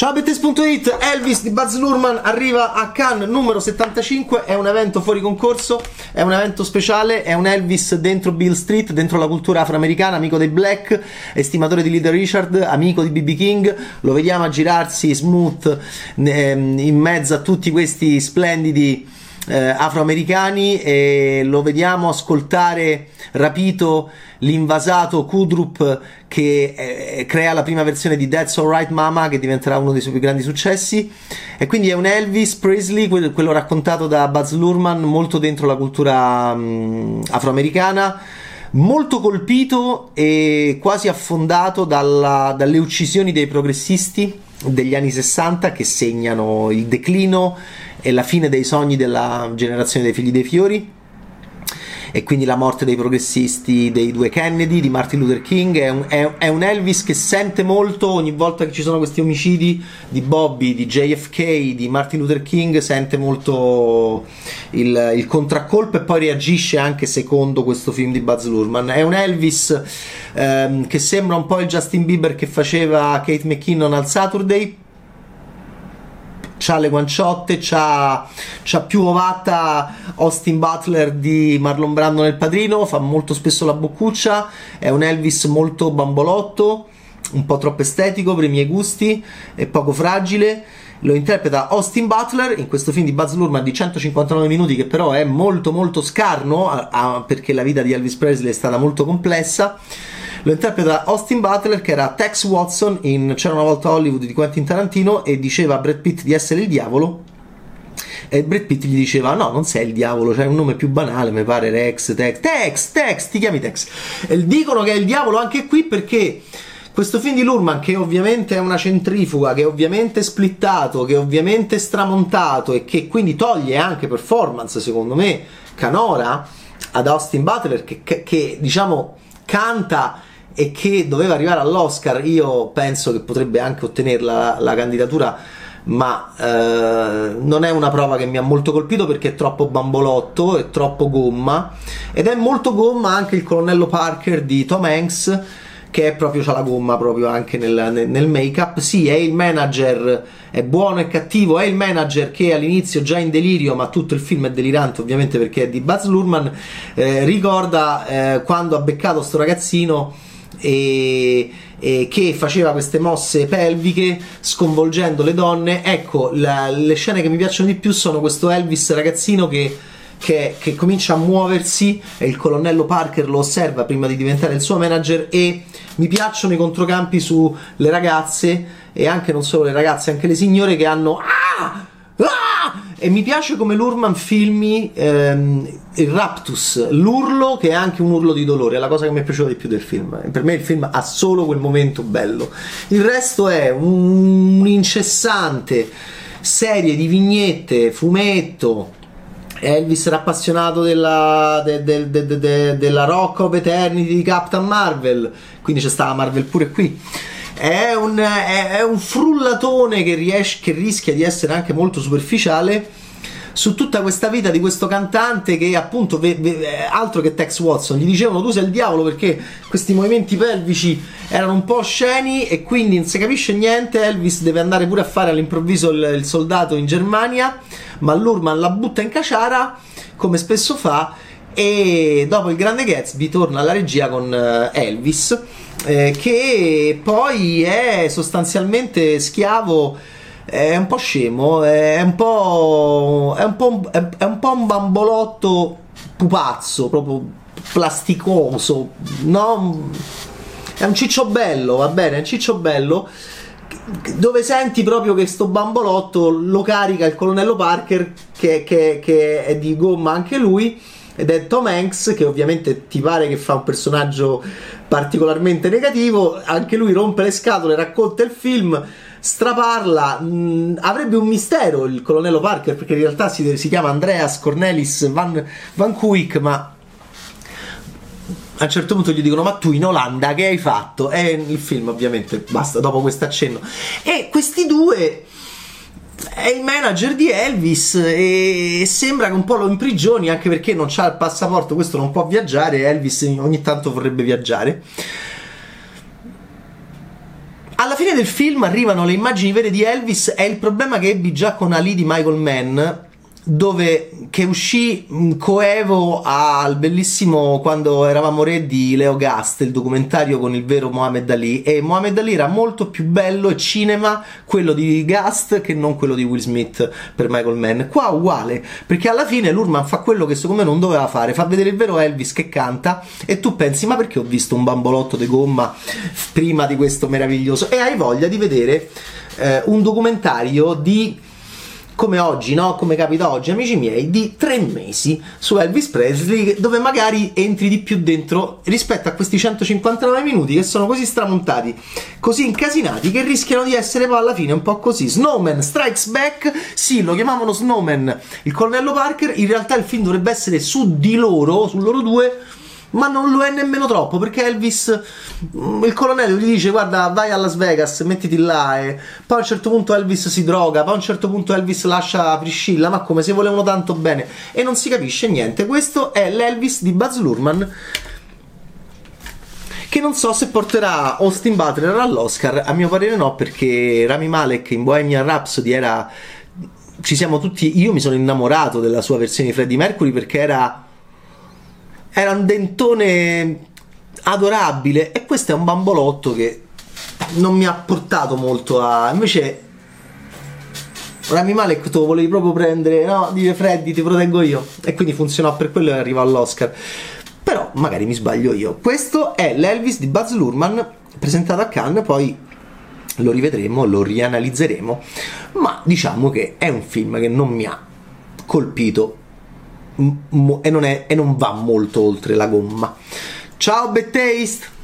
Ciao Bettes.it, Elvis di Buzz Lurman arriva a Cannes numero 75, è un evento fuori concorso, è un evento speciale, è un Elvis dentro Bill Street, dentro la cultura afroamericana, amico dei Black, estimatore di Little Richard, amico di BB King, lo vediamo a girarsi smooth ehm, in mezzo a tutti questi splendidi eh, afroamericani e lo vediamo ascoltare rapito l'invasato Kudrup che eh, crea la prima versione di That's Alright Mama che diventerà uno dei suoi più grandi successi. E quindi è un Elvis Presley quello, raccontato da Buzz Lurman molto dentro la cultura mh, afroamericana molto colpito e quasi affondato dalla, dalle uccisioni dei progressisti degli anni 60 che segnano il declino e la fine dei sogni della generazione dei figli dei fiori e quindi la morte dei progressisti dei due Kennedy, di Martin Luther King, è un, è, è un, Elvis che sente molto ogni volta che ci sono questi omicidi di Bobby, di JFK, di Martin Luther King, sente molto il, il contraccolpo e poi reagisce anche secondo questo film di Buzz Lurman. È un Elvis ehm, che sembra un po' il Justin Bieber che faceva Kate McKinnon al Saturday c'ha le guanciotte, c'ha, c'ha più ovata Austin Butler di Marlon Brando nel padrino, fa molto spesso la boccuccia, è un Elvis molto bambolotto, un po' troppo estetico per i miei gusti e poco fragile. Lo interpreta Austin Butler in questo film di Buzz Lurman di 159 minuti, che però è molto molto scarno a, a, perché la vita di Elvis Presley è stata molto complessa lo interpreta Austin Butler che era Tex Watson in C'era una volta Hollywood di Quentin Tarantino e diceva a Brad Pitt di essere il diavolo e Brad Pitt gli diceva no non sei il diavolo c'è un nome più banale mi pare Rex Tex Tex Tex ti chiami Tex. E dicono che è il diavolo anche qui perché questo film di Lurman che ovviamente è una centrifuga che ovviamente è splittato che ovviamente è stramontato e che quindi toglie anche performance secondo me canora ad Austin Butler che, che, che diciamo canta e che doveva arrivare all'Oscar, io penso che potrebbe anche ottenere la, candidatura, ma eh, non è una prova che mi ha molto colpito perché è troppo bambolotto, è troppo gomma ed è molto gomma anche il colonnello Parker di Tom Hanks che è proprio c'ha la gomma proprio anche nel, nel, nel make-up. Sì, è il manager, è buono e cattivo, è il manager che all'inizio già in delirio, ma tutto il film è delirante ovviamente perché è di Buzz Lurman, eh, ricorda eh, quando ha beccato sto ragazzino e, e, che faceva queste mosse pelviche sconvolgendo le donne. Ecco, la, le scene che mi piacciono di più sono questo Elvis ragazzino che, che, che, comincia a muoversi e il colonnello Parker lo osserva prima di diventare il suo manager e mi piacciono i controcampi sulle ragazze e anche non solo le ragazze, anche le signore che hanno... Ah! Ah! E mi piace come Lurman filmi ehm, il raptus, l'urlo che è anche un urlo di dolore, è la cosa che mi è piaciuta di più del film. Per me il film ha solo quel momento bello. Il resto è un incessante serie di vignette, fumetto. Elvis era appassionato della, de, de, de, della Rock of Eternity di Captain Marvel, quindi c'è stata Marvel pure qui è un, è, è un frullatone che, riesce, che rischia di essere anche molto superficiale su tutta questa vita di questo cantante che appunto ve, ve, altro che Tex Watson. Gli dicevano tu sei il diavolo perché questi movimenti pelvici erano un po' osceni e quindi non si capisce niente. Elvis deve andare pure a fare all'improvviso il, il soldato in Germania ma Lurman la butta in caciara come spesso fa e dopo il grande Gatsby torna alla regia con eh, Elvis eh, che poi è sostanzialmente schiavo è un po' scemo è un po', è un, po', è un, po un bambolotto pupazzo proprio plasticoso no? è un ciccio bello va bene è un ciccio bello dove senti proprio che sto bambolotto lo carica il colonnello Parker che, che, che è di gomma anche lui ed è Tom Hanks che ovviamente ti pare che fa un personaggio particolarmente negativo, anche lui rompe le scatole, racconta il film, straparla, mh, mm, avrebbe un mistero il colonnello Parker perché in realtà si, si chiama Andreas Cornelis Van, Van Kuik, ma a un certo punto gli dicono ma tu in Olanda che hai fatto? E il film ovviamente basta dopo questo accenno. E questi due è il manager di Elvis e sembra che un po' lo imprigioni anche perché non ha il passaporto, questo non può viaggiare, Elvis ogni tanto vorrebbe viaggiare. Alla fine del film arrivano le immagini vere di Elvis. È il problema che ebbi già con Ali di Michael Mann dove che uscì coevo al bellissimo quando eravamo re di Leo Gast il documentario con il vero Mohamed Ali. E Mohamed Ali era molto più bello cinema quello di Gast che non quello di Will Smith per Michael Mann. Qua uguale perché alla fine Lurman fa quello che secondo me non doveva fare fa vedere il vero Elvis che canta e tu pensi ma perché ho visto un bambolotto di gomma prima di questo meraviglioso? E hai voglia di vedere eh, un documentario di come oggi, no? Come capita oggi, amici miei, di tre mesi su Elvis Presley, dove magari entri di più dentro rispetto a questi 159 minuti che sono così stramontati, così incasinati, che rischiano di essere poi alla fine un po' così. Snowman Strikes Back, sì, lo chiamavano Snowman il colonnello Parker, in realtà il film dovrebbe essere su di loro, su loro due ma non lo è nemmeno troppo perché Elvis mm, il colonnello gli dice guarda vai a Las Vegas mettiti là e poi a un certo punto Elvis si droga poi a un certo punto Elvis lascia Priscilla ma come se volevano tanto bene? E non si capisce niente. Questo è l'Elvis di Buzz Lurman che non so se porterà Austin Butler all'Oscar. A mio parere no perché Rami Malek in Bohemian Rhapsody era ci siamo tutti io mi sono innamorato della sua versione di Freddie Mercury perché era era un dentone adorabile e questo è un bambolotto che non mi ha portato molto a invece Rami Malek tu lo volevi proprio prendere no? Dire Freddy ti proteggo io. E quindi funzionò per quello e arrivò all'Oscar. Però magari mi sbaglio io. Questo è l'Elvis di Buzz Lurman presentato a Cannes poi lo rivedremo lo rianalizzeremo. Ma diciamo che è un film che non mi ha colpito e, non è, e non va molto oltre la gomma. Ciao Bad Taste!